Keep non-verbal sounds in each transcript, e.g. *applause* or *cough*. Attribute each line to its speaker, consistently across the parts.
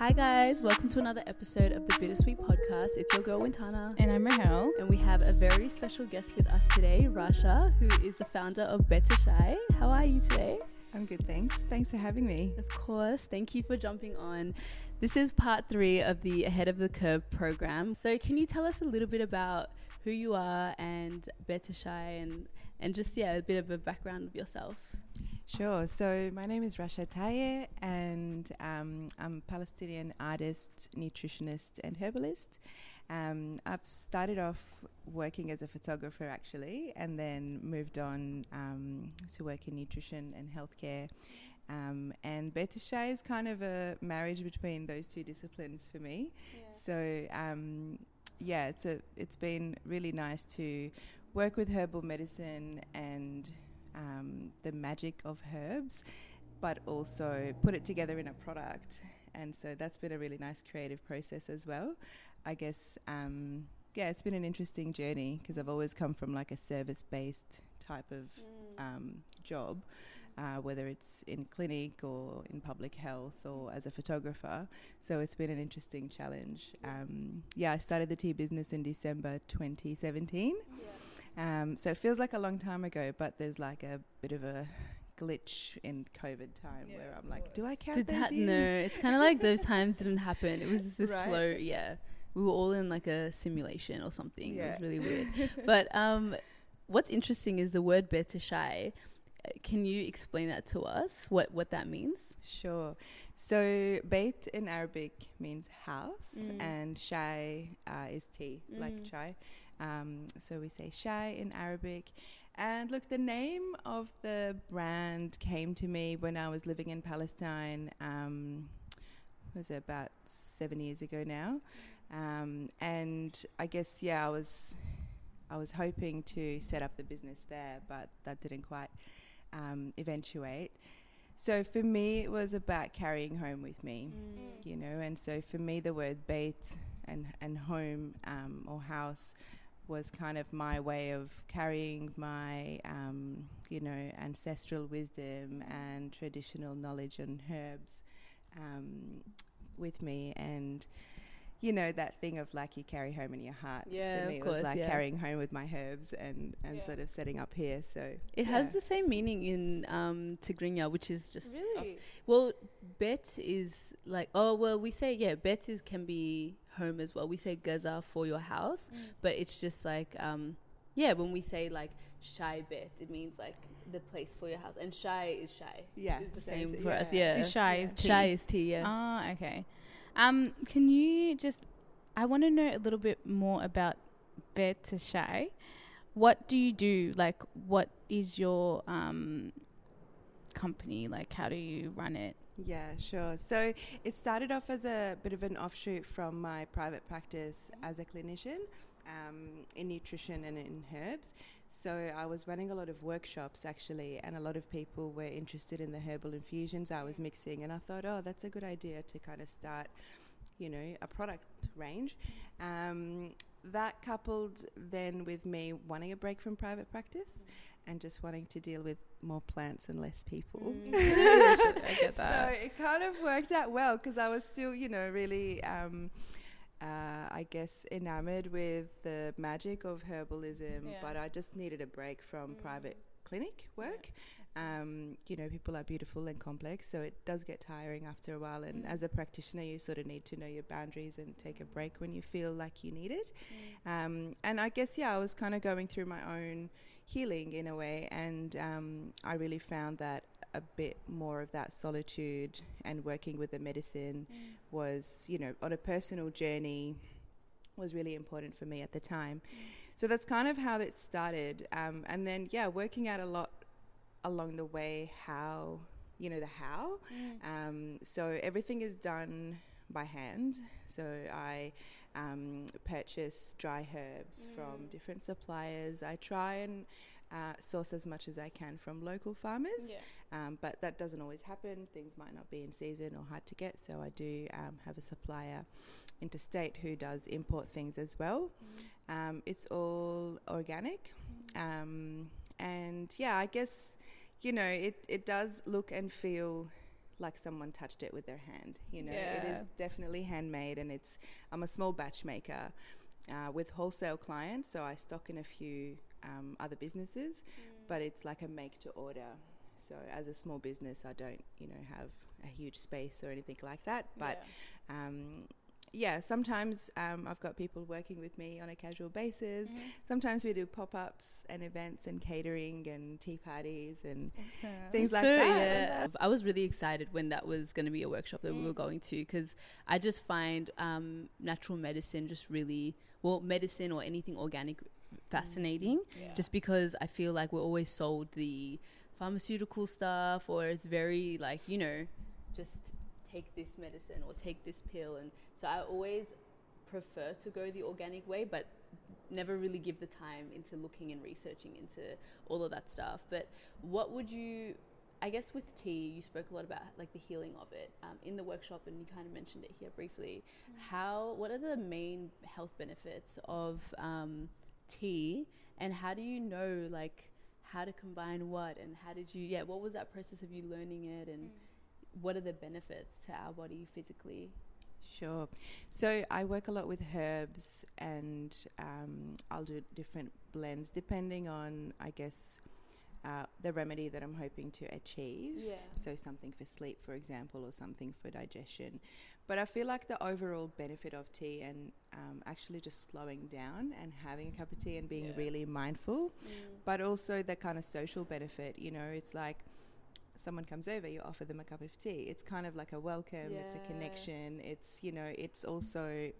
Speaker 1: Hi guys, welcome to another episode of the Bittersweet Podcast. It's your girl Wintana.
Speaker 2: And I'm Rahel.
Speaker 1: And we have a very special guest with us today, Rasha, who is the founder of Beit e'Shai. How are you today?
Speaker 3: I'm good, thanks. Thanks for having me.
Speaker 1: Of course. Thank you for jumping on. This is part three of the Ahead of the Curve program. So, can you tell us a little bit about who you are and Beit e'Shai and, and just, yeah, a bit of a background of yourself?
Speaker 3: Sure. So my name is Rasha Tayeh, and um, I'm a Palestinian artist, nutritionist, and herbalist. Um, I've started off working as a photographer actually, and then moved on um, to work in nutrition and healthcare. Um, and Beit e'Shai is kind of a marriage between those two disciplines for me. Yeah. So um, yeah, it's a it's been really nice to work with herbal medicine and um, the magic of herbs, but also put it together in a product. And so that's been a really nice creative process as well. I guess, um, yeah, it's been an interesting journey because I've always come from like a service based type of mm. um, job. Uh, whether it's in clinic or in public health or as a photographer. So it's been an interesting challenge. Um, yeah, I started the tea business in December 2017. Yeah. Um, so it feels like a long time ago, but there's like a bit of a glitch in COVID time yeah, where I'm like, do I count Did those that,
Speaker 1: years? No, it's kind of like those times didn't happen. It was this *laughs* right? slow, yeah. We were all in like a simulation or something. Yeah. It was really weird. *laughs* but um, what's interesting is the word Beit e'Shai. Can you explain that to us? What what that means?
Speaker 3: Sure. So bait in Arabic means house, mm. and shy uh, is tea, mm. like chai. Um, so we say shy in Arabic. And look, the name of the brand came to me when I was living in Palestine. Um, was it about seven years ago now? Um, and I guess yeah, I was I was hoping to set up the business there, but that didn't quite um, eventuate. So for me, it was about carrying home with me, mm. you know. And so for me, the word bait and and home um, or house was kind of my way of carrying my, um, you know, ancestral wisdom and traditional knowledge on herbs um, with me. And, you know, that thing of like you carry home in your heart.
Speaker 1: Yeah,
Speaker 3: for me,
Speaker 1: of course,
Speaker 3: it was like
Speaker 1: yeah.
Speaker 3: carrying home with my herbs and, and yeah. sort of setting up here. So
Speaker 1: it yeah. has the same meaning in um, Tigrinya, which is just
Speaker 2: really
Speaker 1: well. Bet is like oh well, we say yeah, bet is can be home as well. We say gaza for your house, mm. but it's just like um, yeah, when we say like shy bet, it means like the place for your house, and shy is shy.
Speaker 3: Yeah,
Speaker 1: it's the same for yeah. us. Yeah,
Speaker 2: is shy yeah. is tea.
Speaker 1: Shy is tea. Yeah.
Speaker 2: Ah, okay. Um, can you just? I want to know a little bit more about Beit e'Shai. What do you do? Like, what is your um company? Like, how do you run it?
Speaker 3: Yeah, sure. So it started off as a bit of an offshoot from my private practice as a clinician um, in nutrition and in herbs. So I was running a lot of workshops actually, and a lot of people were interested in the herbal infusions I was mixing. And I thought, oh, that's a good idea to kind of start, you know, a product range. Um, that coupled then with me wanting a break from private practice. And just wanting to deal with more plants and less people.
Speaker 2: Mm. *laughs* *laughs* I get that.
Speaker 3: So it kind of worked out well because I was still, you know, really, um, uh, I guess, enamored with the magic of herbalism, yeah. but I just needed a break from mm. private clinic work. Um, you know, people are beautiful and complex, so it does get tiring after a while. And mm. as a practitioner, you sort of need to know your boundaries and take a break when you feel like you need it. Mm. Um, and I guess, yeah, I was kind of going through my own healing in a way. And um, I really found that a bit more of that solitude and working with the medicine mm. was, you know, on a personal journey was really important for me at the time. Mm. So that's kind of how it started. Um, and then, yeah, working out a lot along the way how, you know, the how. Mm. Um, so everything is done by hand. So I um, purchase dry herbs mm. from different suppliers. I try and uh, source as much as I can from local farmers, yeah. um, but that doesn't always happen. Things might not be in season or hard to get, so I do um, have a supplier interstate who does import things as well. Mm. it's all organic, mm. Um, and yeah, I guess you know it, it does look and feel like someone touched it with their hand. You know, yeah. it is definitely handmade, and it's. I'm a small batch maker uh, with wholesale clients, so I stock in a few um, other businesses, mm. but it's like a make to order. So as a small business, I don't, you know, have a huge space or anything like that. But yeah. um, yeah, sometimes um, I've got people working with me on a casual basis. Mm-hmm. Sometimes we do pop ups and events and catering and tea parties and awesome. things like so, that. Yeah, *laughs*
Speaker 1: I was really excited when that was going to be a workshop that mm. we were mm. going to because I just find um, natural medicine just really, well, medicine or anything organic fascinating mm. yeah. just because I feel like we're always sold the pharmaceutical stuff or it's very like, you know, just take this medicine or take this pill and so I always prefer to go the organic way but never really give the time into looking and researching into all of that stuff but what would you I guess with tea, you spoke a lot about like the healing of it um, in the workshop, and you kind of mentioned it here briefly. Mm. How? What are the main health benefits of um, tea, and how do you know like how to combine what, and how did you? Yeah, what was that process of you learning it, and mm what are the benefits to our body physically?
Speaker 3: Sure. So I work a lot with herbs, and um, I'll do different blends depending on, I guess, uh, the remedy that I'm hoping to achieve. Yeah. So something for sleep, for example, or something for digestion. But I feel like the overall benefit of tea and um, actually just slowing down and having a cup of tea and being yeah. really mindful, mm. but also the kind of social benefit. You know, it's like someone comes over, you offer them a cup of tea. It's kind of like a welcome, yeah. it's a connection. It's, you know, it's also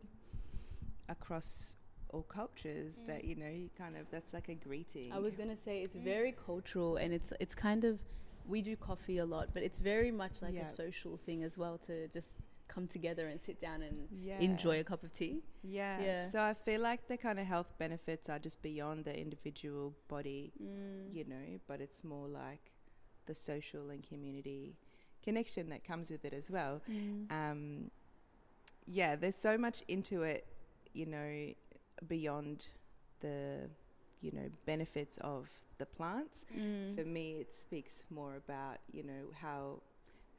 Speaker 3: across all cultures mm. that, you know, you kind of, that's like a greeting.
Speaker 1: I was going to say it's mm. very cultural and it's, it's kind of, we do coffee a lot, but it's very much like yeah. a social thing as well to just come together and sit down and yeah. enjoy a cup of tea.
Speaker 3: Yeah. yeah. So I feel like the kind of health benefits are just beyond the individual body, mm. you know, but it's more like the social and community connection that comes with it as well. Mm. Um, yeah, there's so much into it, you know, beyond the, you know, benefits of the plants. Mm. For me, it speaks more about, you know, how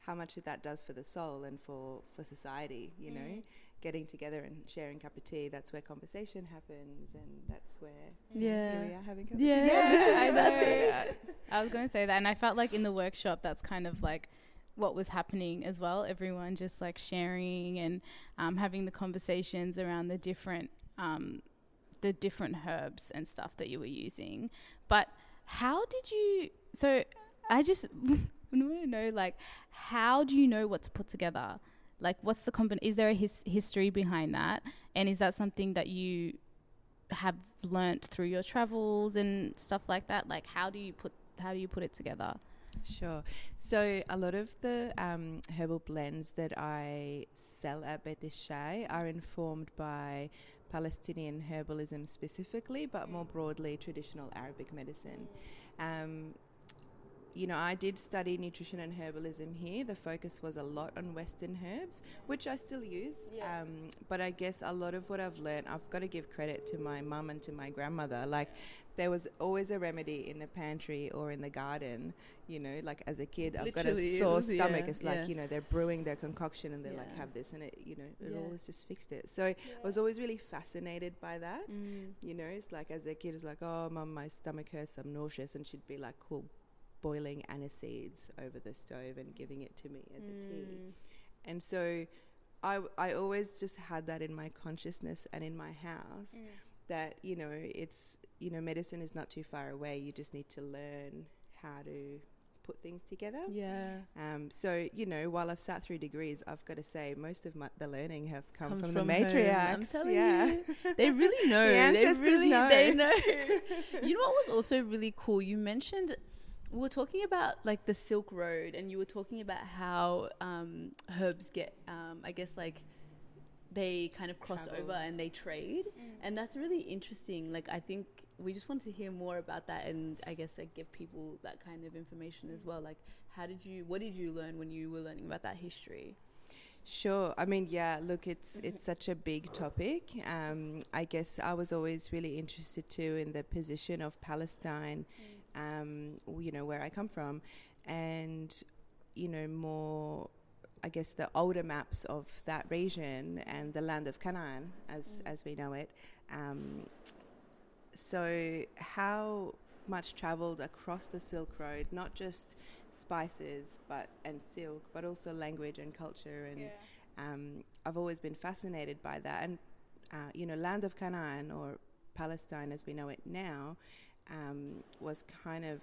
Speaker 3: how much that does for the soul and for for society. You mm. know, getting together and sharing cup of tea. That's where conversation happens, and that's where
Speaker 2: yeah,
Speaker 3: here we are having cup
Speaker 2: yeah.
Speaker 3: of tea.
Speaker 2: Yeah, *laughs* *laughs* that's it. I was going to say that, and I felt like in the workshop, that's kind of like what was happening as well. Everyone just like sharing and um, having the conversations around the different um, the different herbs and stuff that you were using. But how did you? So I just *laughs* want to know, like, how do you know what to put together? Like, what's the comp? Is there a his- history behind that? And is that something that you have learnt through your travels and stuff like that? Like, how do you put how do you put it together?
Speaker 3: Sure. So a lot of the um, herbal blends that I sell at Beit e'Shai are informed by Palestinian herbalism specifically, but more broadly traditional Arabic medicine. Um, you know, I did study nutrition and herbalism here. The focus was a lot on Western herbs, which I still use. Yeah. Um, but I guess a lot of what I've learned, I've got to give credit to my mum and to my grandmother. Like, there was always a remedy in the pantry or in the garden. You know, like as a kid, I've got a sore stomach. Yeah, it's like yeah. you know they're brewing their concoction and they're like have this, and it you know it always just fixed it. So I was always really fascinated by that. Mm. You know, it's like as a kid, it's like oh, mum, my stomach hurts, I'm nauseous, and she'd be like, cool boiling aniseeds over the stove and giving it to me as mm. a tea. Mm. And so I, I always just had that in my consciousness and in my house mm. that, you know, it's, you know, medicine is not too far away. You just need to learn how to put things together.
Speaker 2: Yeah.
Speaker 3: Um, so you know, while I've sat through degrees, I've got to say most of my, the learning have come Comes from, from, the matriarchs. Yeah. *laughs*
Speaker 1: you, they really know.
Speaker 3: the
Speaker 1: they really
Speaker 3: know.
Speaker 1: They know. *laughs* you know what was also really cool? You mentioned we were talking about like the Silk Road, and you were talking about how um, herbs get, um, I guess, like they kind of cross Travel. over and they trade, mm. and that's really interesting. Like I think we just wanted to hear more about that, and I guess like give people that kind of information as well. Like, how did you, what did you learn when you were learning about that history?
Speaker 3: Sure. I mean, yeah. Look, it's mm-hmm. it's such a big topic. Um, I guess I was always really interested too in the position of Palestine. Mm um, you know, where I come from. And you know, more, I guess, the older maps of that region and the land of Canaan, as, as we know it. Um, so, how much traveled across the Silk Road, not just spices but and silk, but also language and culture. And um, I've always been fascinated by that. And uh, you know, land of Canaan or Palestine as we know it now um, was kind of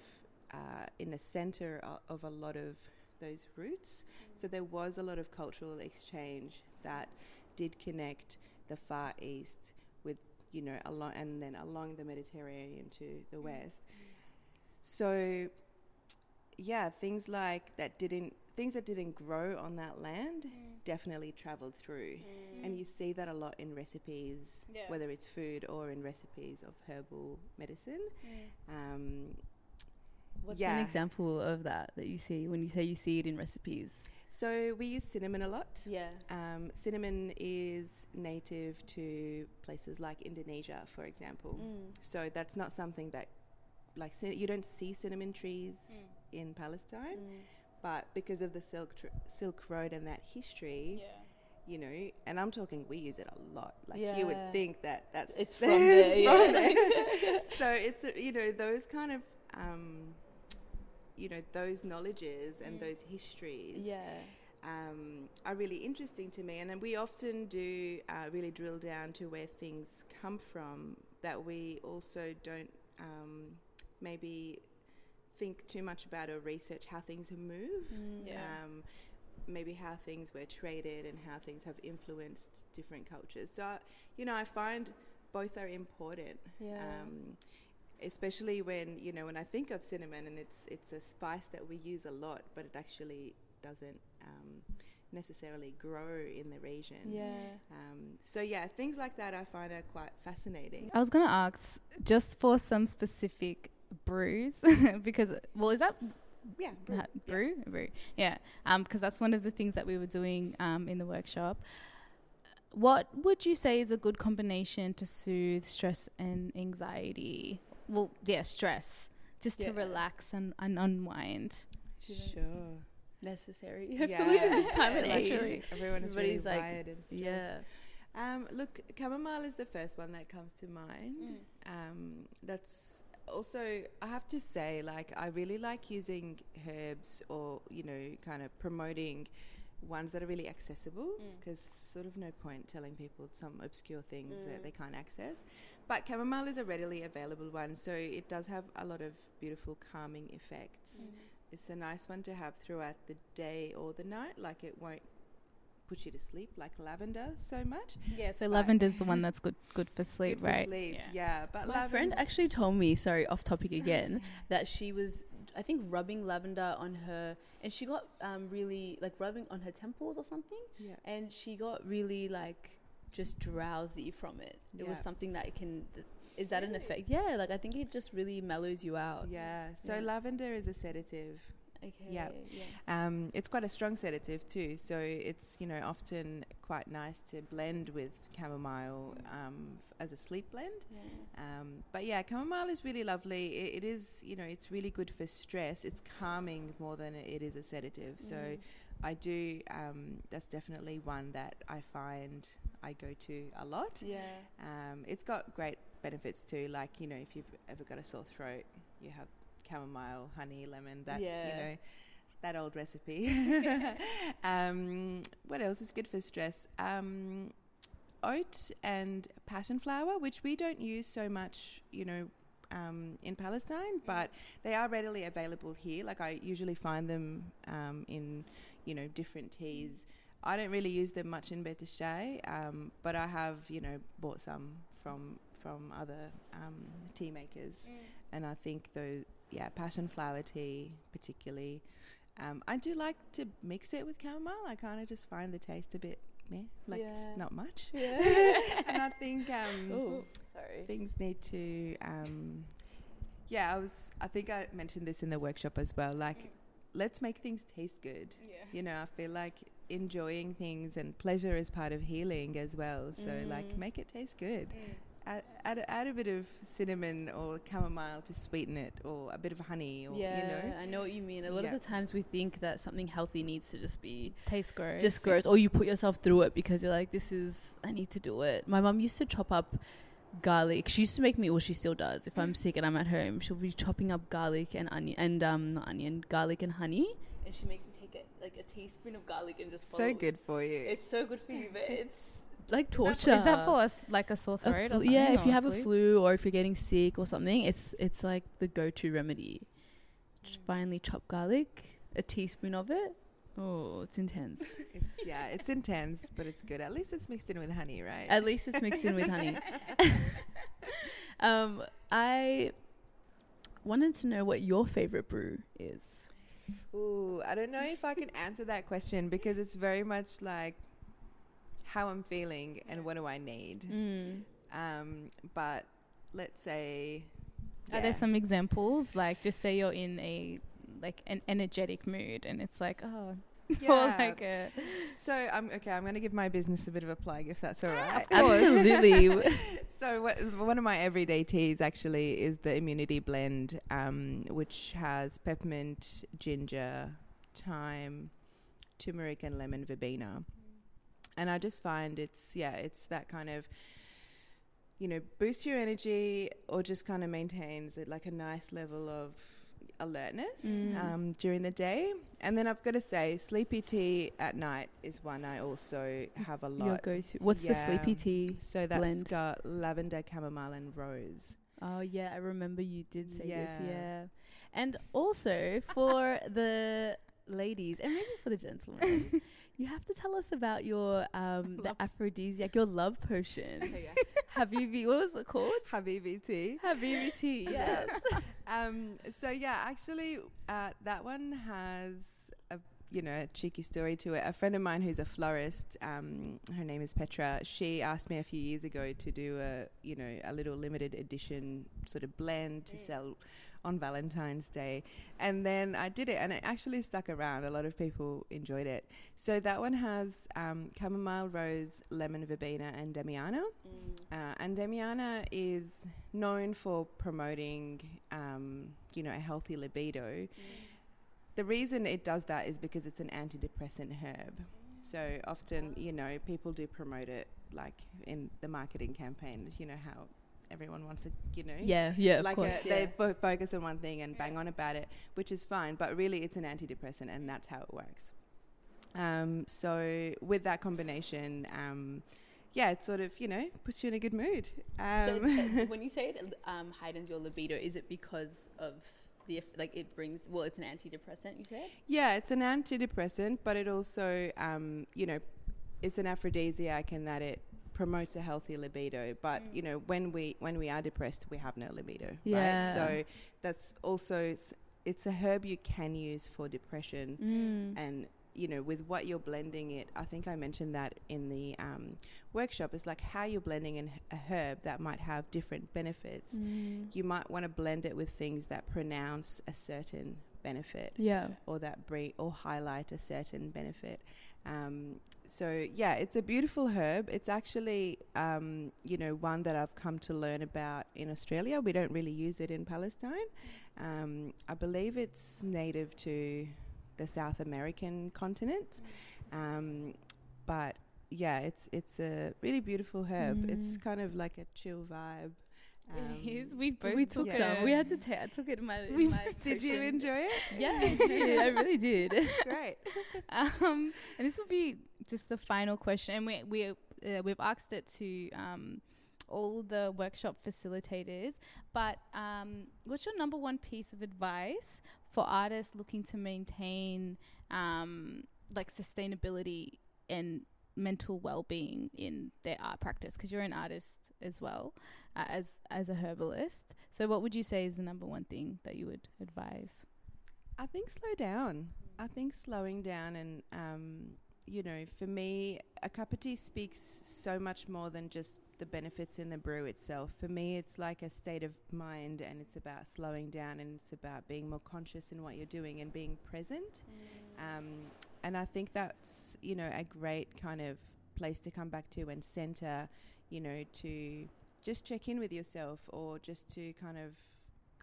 Speaker 3: uh, in the center of a lot of those routes. So there was a lot of cultural exchange that did connect the Far East with, you know, along and then along the Mediterranean to the mm. west. So, yeah, things like that didn't things that didn't grow on that land mm. definitely traveled through, mm. and you see that a lot in recipes, yeah. whether it's food or in recipes of herbal medicine. Mm. Um,
Speaker 1: What's yeah. an example of that that you see when you say you see it in recipes?
Speaker 3: So we use cinnamon a lot.
Speaker 1: Yeah.
Speaker 3: Um, cinnamon is native to places like Indonesia, for example. Mm. So that's not something that, like, you don't see cinnamon trees mm. in Palestine, mm. But because of the Silk tr- Silk Road and that history. Yeah. You know, and I'm talking, we use it a lot. Like yeah. you would think that that's
Speaker 1: it's *laughs* from there, yeah.
Speaker 3: There. *laughs* so it's you know those kind of um, you know those knowledges and mm. those histories
Speaker 1: yeah
Speaker 3: um, are really interesting to me and we often do uh, really drill down to where things come from that we also don't um, maybe think too much about or research how things have moved
Speaker 1: mm, yeah. um,
Speaker 3: maybe how things were traded and how things have influenced different cultures so you know i find both are important
Speaker 1: yeah. Um,
Speaker 3: especially when you know when I think of cinnamon and it's it's a spice that we use a lot, but it actually doesn't um, necessarily grow in the region.
Speaker 1: Yeah.
Speaker 3: Um, so yeah, things like that I find are quite fascinating.
Speaker 2: I was going to ask just for some specific brews *laughs* because well, is that
Speaker 3: yeah
Speaker 2: brew brew, yeah. brew. yeah um because that's one of the things that we were doing um in the workshop what would you say is a good combination to soothe stress and anxiety well, yeah, stress, just yeah. to relax and, and unwind.
Speaker 3: Sure.
Speaker 1: Necessary. *laughs* I yeah. feel like this time of
Speaker 3: age, really, everyone is really like, wired and stressed. Yeah. Um, look, chamomile is the first one that comes to mind. Mm. Um, that's also, I have to say, like, I really like using herbs or, you know, kind of promoting ones that are really accessible because mm. sort of no point telling people some obscure things mm. that they can't access. But chamomile is a readily available one, so it does have a lot of beautiful calming effects. Mm. It's a nice one to have throughout the day or the night, like it won't put you to sleep like lavender so much.
Speaker 2: Yeah, so lavender is the one that's good good for sleep,
Speaker 3: good
Speaker 2: right?
Speaker 3: For sleep, yeah. yeah. But
Speaker 1: my friend actually told me, sorry, off topic again, *laughs* that she was I think rubbing lavender on her, and she got um, really like rubbing on her temples or something.
Speaker 3: Yeah.
Speaker 1: And she got really like just drowsy from it. It yeah. was something that can. Th- is that really? an effect? Yeah, like I think it just really mellows you out.
Speaker 3: Yeah. So yeah. lavender is a sedative.
Speaker 1: Okay.
Speaker 3: Yep. Yeah. Um, it's quite a strong sedative too. So it's you know often quite nice to blend with chamomile um, as a sleep blend.
Speaker 1: Yeah.
Speaker 3: Um, but yeah, chamomile is really lovely. It, it is you know it's really good for stress. It's calming more than it is a sedative. Mm. So I do. Um, that's definitely one that I find I go to a lot.
Speaker 1: Yeah.
Speaker 3: Um, it's got great benefits too. Like you know, if you've ever got a sore throat, you have chamomile, honey, lemon. That yeah. you know, that old recipe. *laughs* *laughs* um, what else is good for stress? Um, oat and passion flower, which we don't use so much. You know, um, in Palestine, but they are readily available here. Like I usually find them um, in, you know, different teas. I don't really use them much in Beit e'Shai, um, but I have, you know, bought some from from other um, tea makers, mm. and I think though, yeah, passion flower tea particularly. Um, I do like to mix it with chamomile. I kind of just find the taste a bit meh, like yeah. just not much.
Speaker 1: Yeah. *laughs*
Speaker 3: and I think um,
Speaker 1: Ooh, sorry.
Speaker 3: things need to. Um, yeah, I was. I think I mentioned this in the workshop as well. Like, mm. let's make things taste good.
Speaker 1: Yeah.
Speaker 3: You know, I feel like enjoying things and pleasure is part of healing as well. So, mm. like, make it taste good. Add, add, add a bit of cinnamon or chamomile to sweeten it, or a bit of honey, or
Speaker 1: yeah,
Speaker 3: you know.
Speaker 1: I know what you mean. A lot
Speaker 3: Yeah.
Speaker 1: of the times we think that something healthy needs to just be
Speaker 2: taste gross.
Speaker 1: just gross, or you put yourself through it because you're like, this is I need to do it. My mom used to chop up garlic. She used to make me, well, she still does. If I'm *laughs* sick and I'm at home, she'll be chopping up garlic and onion and um not onion, garlic and honey, and she makes me take it like a teaspoon of garlic and just
Speaker 3: So
Speaker 1: follow-
Speaker 3: good for you.
Speaker 1: It's so good for you, but *laughs* it's like
Speaker 2: Is that-
Speaker 1: torture.
Speaker 2: Is that for us like a sore
Speaker 1: A
Speaker 2: throat?
Speaker 1: flu-
Speaker 2: or
Speaker 1: yeah,
Speaker 2: something,
Speaker 1: if you
Speaker 2: or
Speaker 1: have a flu or if you're getting sick or something, it's it's like the go-to remedy. Just finely chop garlic, a teaspoon of it. Oh, it's intense. *laughs*
Speaker 3: it's, yeah, it's intense, but it's good. At least it's mixed in with honey, right?
Speaker 1: At least it's mixed in with honey. *laughs* *laughs* um, I wanted to know what your favorite brew is.
Speaker 3: Ooh, I don't know if I can answer that question because it's very much like how I'm feeling and what do I need.
Speaker 1: Mm.
Speaker 3: Um, but let's say,
Speaker 2: Are there some examples? Like, just say you're in a like an energetic mood, and it's like, oh, *laughs*
Speaker 3: Yeah.
Speaker 2: like a
Speaker 3: So I'm okay. I'm going to give my business a bit of a plug, if that's all right.
Speaker 1: Absolutely. *laughs* *laughs*
Speaker 3: So what, one of my everyday teas actually is the Immunity Blend, um, which has peppermint, ginger, thyme, turmeric, and lemon verbena. And I just find it's yeah, it's that kind of you know boosts your energy or just kind of maintains it like a nice level of alertness
Speaker 1: Mm.
Speaker 3: um, during the day. And then I've got to say, sleepy tea at night is one I also have a lot.
Speaker 1: your go-to. What's the sleepy tea?
Speaker 3: So that's
Speaker 1: blend?
Speaker 3: got lavender, chamomile, and rose.
Speaker 1: Oh yeah, I remember you did say this.
Speaker 3: Yeah.
Speaker 1: Yeah, and also for the ladies and maybe for the gentlemen, *laughs* you have to tell us about your um the aphrodisiac, your love potion. *laughs* Habibi, what was it called?
Speaker 3: Habibi tea.
Speaker 1: Habibi *laughs* tea. Yes. *laughs*
Speaker 3: Um, so yeah, actually, uh, that one has a you know a cheeky story to it. A friend of mine who's a florist, um, her name is Petra. She asked me a few years ago to do a you know a little limited edition sort of blend to sell on Valentine's Day, and then I did it, and it actually stuck around. A lot of people enjoyed it. So that one has um, chamomile, rose, lemon, verbena, and damiana. Uh, and Damiana is known for promoting, um, you know, a healthy libido. The reason it does that is because it's an antidepressant herb. So often, you know, people do promote it, like in the marketing campaigns. You know how everyone wants to, you know,
Speaker 1: Yeah, yeah, of
Speaker 3: like
Speaker 1: course.
Speaker 3: a, they fo- focus on one thing and bang on about it, which is fine. But really, it's an antidepressant, and that's how it works. Um, so with that combination, um, yeah, it sort of you know puts you in a good mood.
Speaker 1: So
Speaker 3: Um,
Speaker 1: it- *laughs* when you say it um, heightens your libido, is it because of the like it brings? Well, it's an antidepressant. You said.
Speaker 3: yeah, it's an antidepressant, but it also um, you know it's an aphrodisiac in that it promotes a healthy libido. But you know when we when we are depressed, we have no libido,
Speaker 1: Yeah.
Speaker 3: right? So that's also it's a herb you can use for depression.
Speaker 1: Mm.
Speaker 3: and you know with what you're blending it i think i mentioned that in the um, workshop it's like how you're blending in a herb that might have different benefits
Speaker 1: Mm.
Speaker 3: you might want to blend it with things that pronounce a certain benefit
Speaker 1: Yeah.
Speaker 3: or that bring or highlight a certain benefit um, so yeah it's a beautiful herb. It's actually um, you know one that i've come to learn about in australia. We don't really use it in palestine. Um, i believe it's native to the south american continent. Um, but yeah it's it's a really beautiful herb. It's
Speaker 1: Mm.
Speaker 3: kind of like a chill vibe um,
Speaker 2: it is. We both
Speaker 1: we took
Speaker 3: yeah.
Speaker 1: some. We had to take. I took it in my. in
Speaker 2: We-
Speaker 1: my
Speaker 3: did you enjoy it
Speaker 1: Yeah, I did. I really did. *laughs*
Speaker 3: great
Speaker 2: um, and this will be just the final question, and we we uh, we've asked it to um, all the workshop facilitators. But um, what's your number one piece of advice for artists looking to maintain um, like sustainability and mental well-being in their art practice? Because you're an artist as well uh, as as a herbalist. So, what would you say is the number one thing that you would advise?
Speaker 3: I think slow down. I think slowing down and um, you know, for me, a cup of tea speaks so much more than just the benefits in the brew itself. For me, it's like a state of mind, and it's about slowing down, and it's about being more conscious in what you're doing and being present. Um, and I think that's you know a great kind of place to come back to and center, you know, to just check in with yourself or just to kind of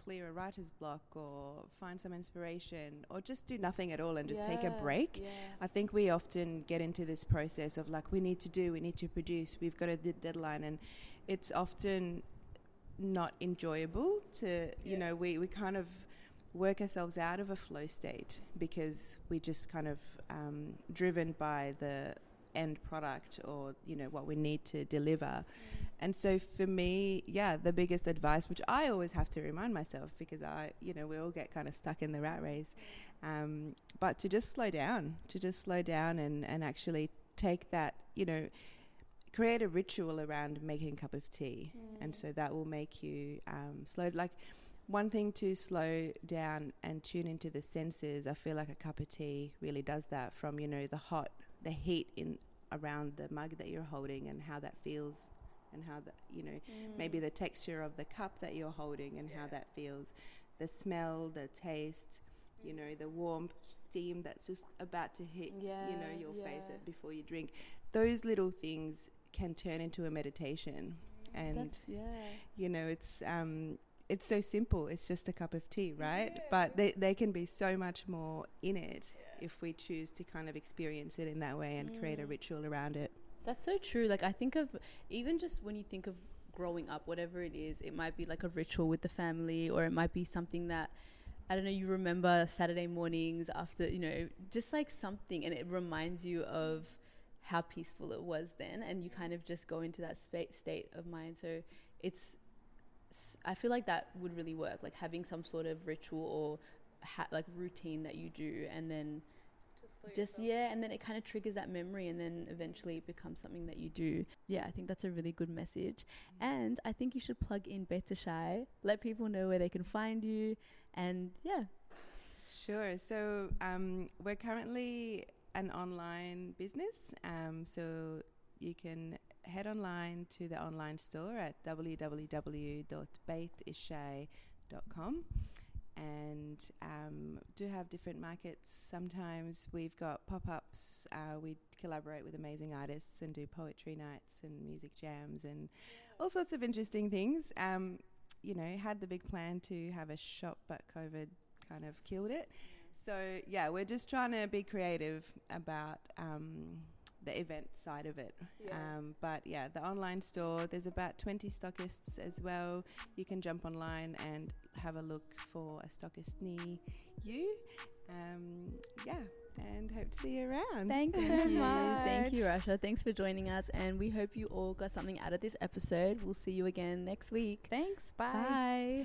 Speaker 3: clear a writer's block or find some inspiration or just do nothing at all and just yeah, take a break. Yeah. I think we often get into this process of like, we need to do, we need to produce, we've got a d- deadline, and it's often not enjoyable to, yeah. you know, we, we kind of work ourselves out of a flow state because we're just kind of um, driven by the end product or you know what we need to deliver mm. and so for me yeah the biggest advice which i always have to remind myself because i you know we all get kind of stuck in the rat race um, but to just slow down to just slow down and, and actually take that you know create a ritual around making a cup of tea mm. and so that will make you um, slow like one thing to slow down and tune into the senses i feel like a cup of tea really does that from you know the hot the heat in around the mug that you're holding and how that feels and how that you know mm. maybe the texture of the cup that you're holding and yeah. how that feels the smell the taste you know the warm steam that's just about to hit yeah, you know your yeah. face before you drink those little things can turn into a meditation and that's, yeah you know it's um it's so simple it's just a cup of tea right yeah. but they, they can be so much more in it if we choose to kind of experience it in that way and mm. create a mm. ritual around it.
Speaker 1: That's so true. Like I think of even just when you think of growing up, whatever it is, it might be like a ritual with the family, or it might be something that I don't know. You remember Saturday mornings after you know, just like something, and it reminds you of how peaceful it was then, and you kind of just go into that spa- state of mind. So it's I feel like that would really work, like having some sort of ritual or ha- like routine that you do, and then just yeah, and then it kind of triggers that memory, and then eventually it becomes something that you do. Yeah, I think that's a really good message, mm-hmm. and I think you should plug in Beit e'Shai, let people know where they can find you, and yeah.
Speaker 3: Sure. So um, we're currently an online business, um, so you can head online to the online store at www.beiteshai.com and um, do have different markets. Sometimes we've got pop ups. Uh, we collaborate with amazing artists and do poetry nights and music jams and all sorts of interesting things. Um, you know, had the big plan to have a shop, but COVID kind of killed it. So yeah, we're just trying to be creative about. Um, the event side of it. Yeah. Um, but yeah, the online store, there's about 20 stockists as well. You can jump online and have a look for a stockist near you. Um, yeah, and hope to see you around.
Speaker 1: Thank you so *laughs* much. Thank you, Rasha. Thanks for joining us, and we hope you all got something out of this episode. We'll see you again next week.
Speaker 2: Thanks. Bye.
Speaker 1: Bye.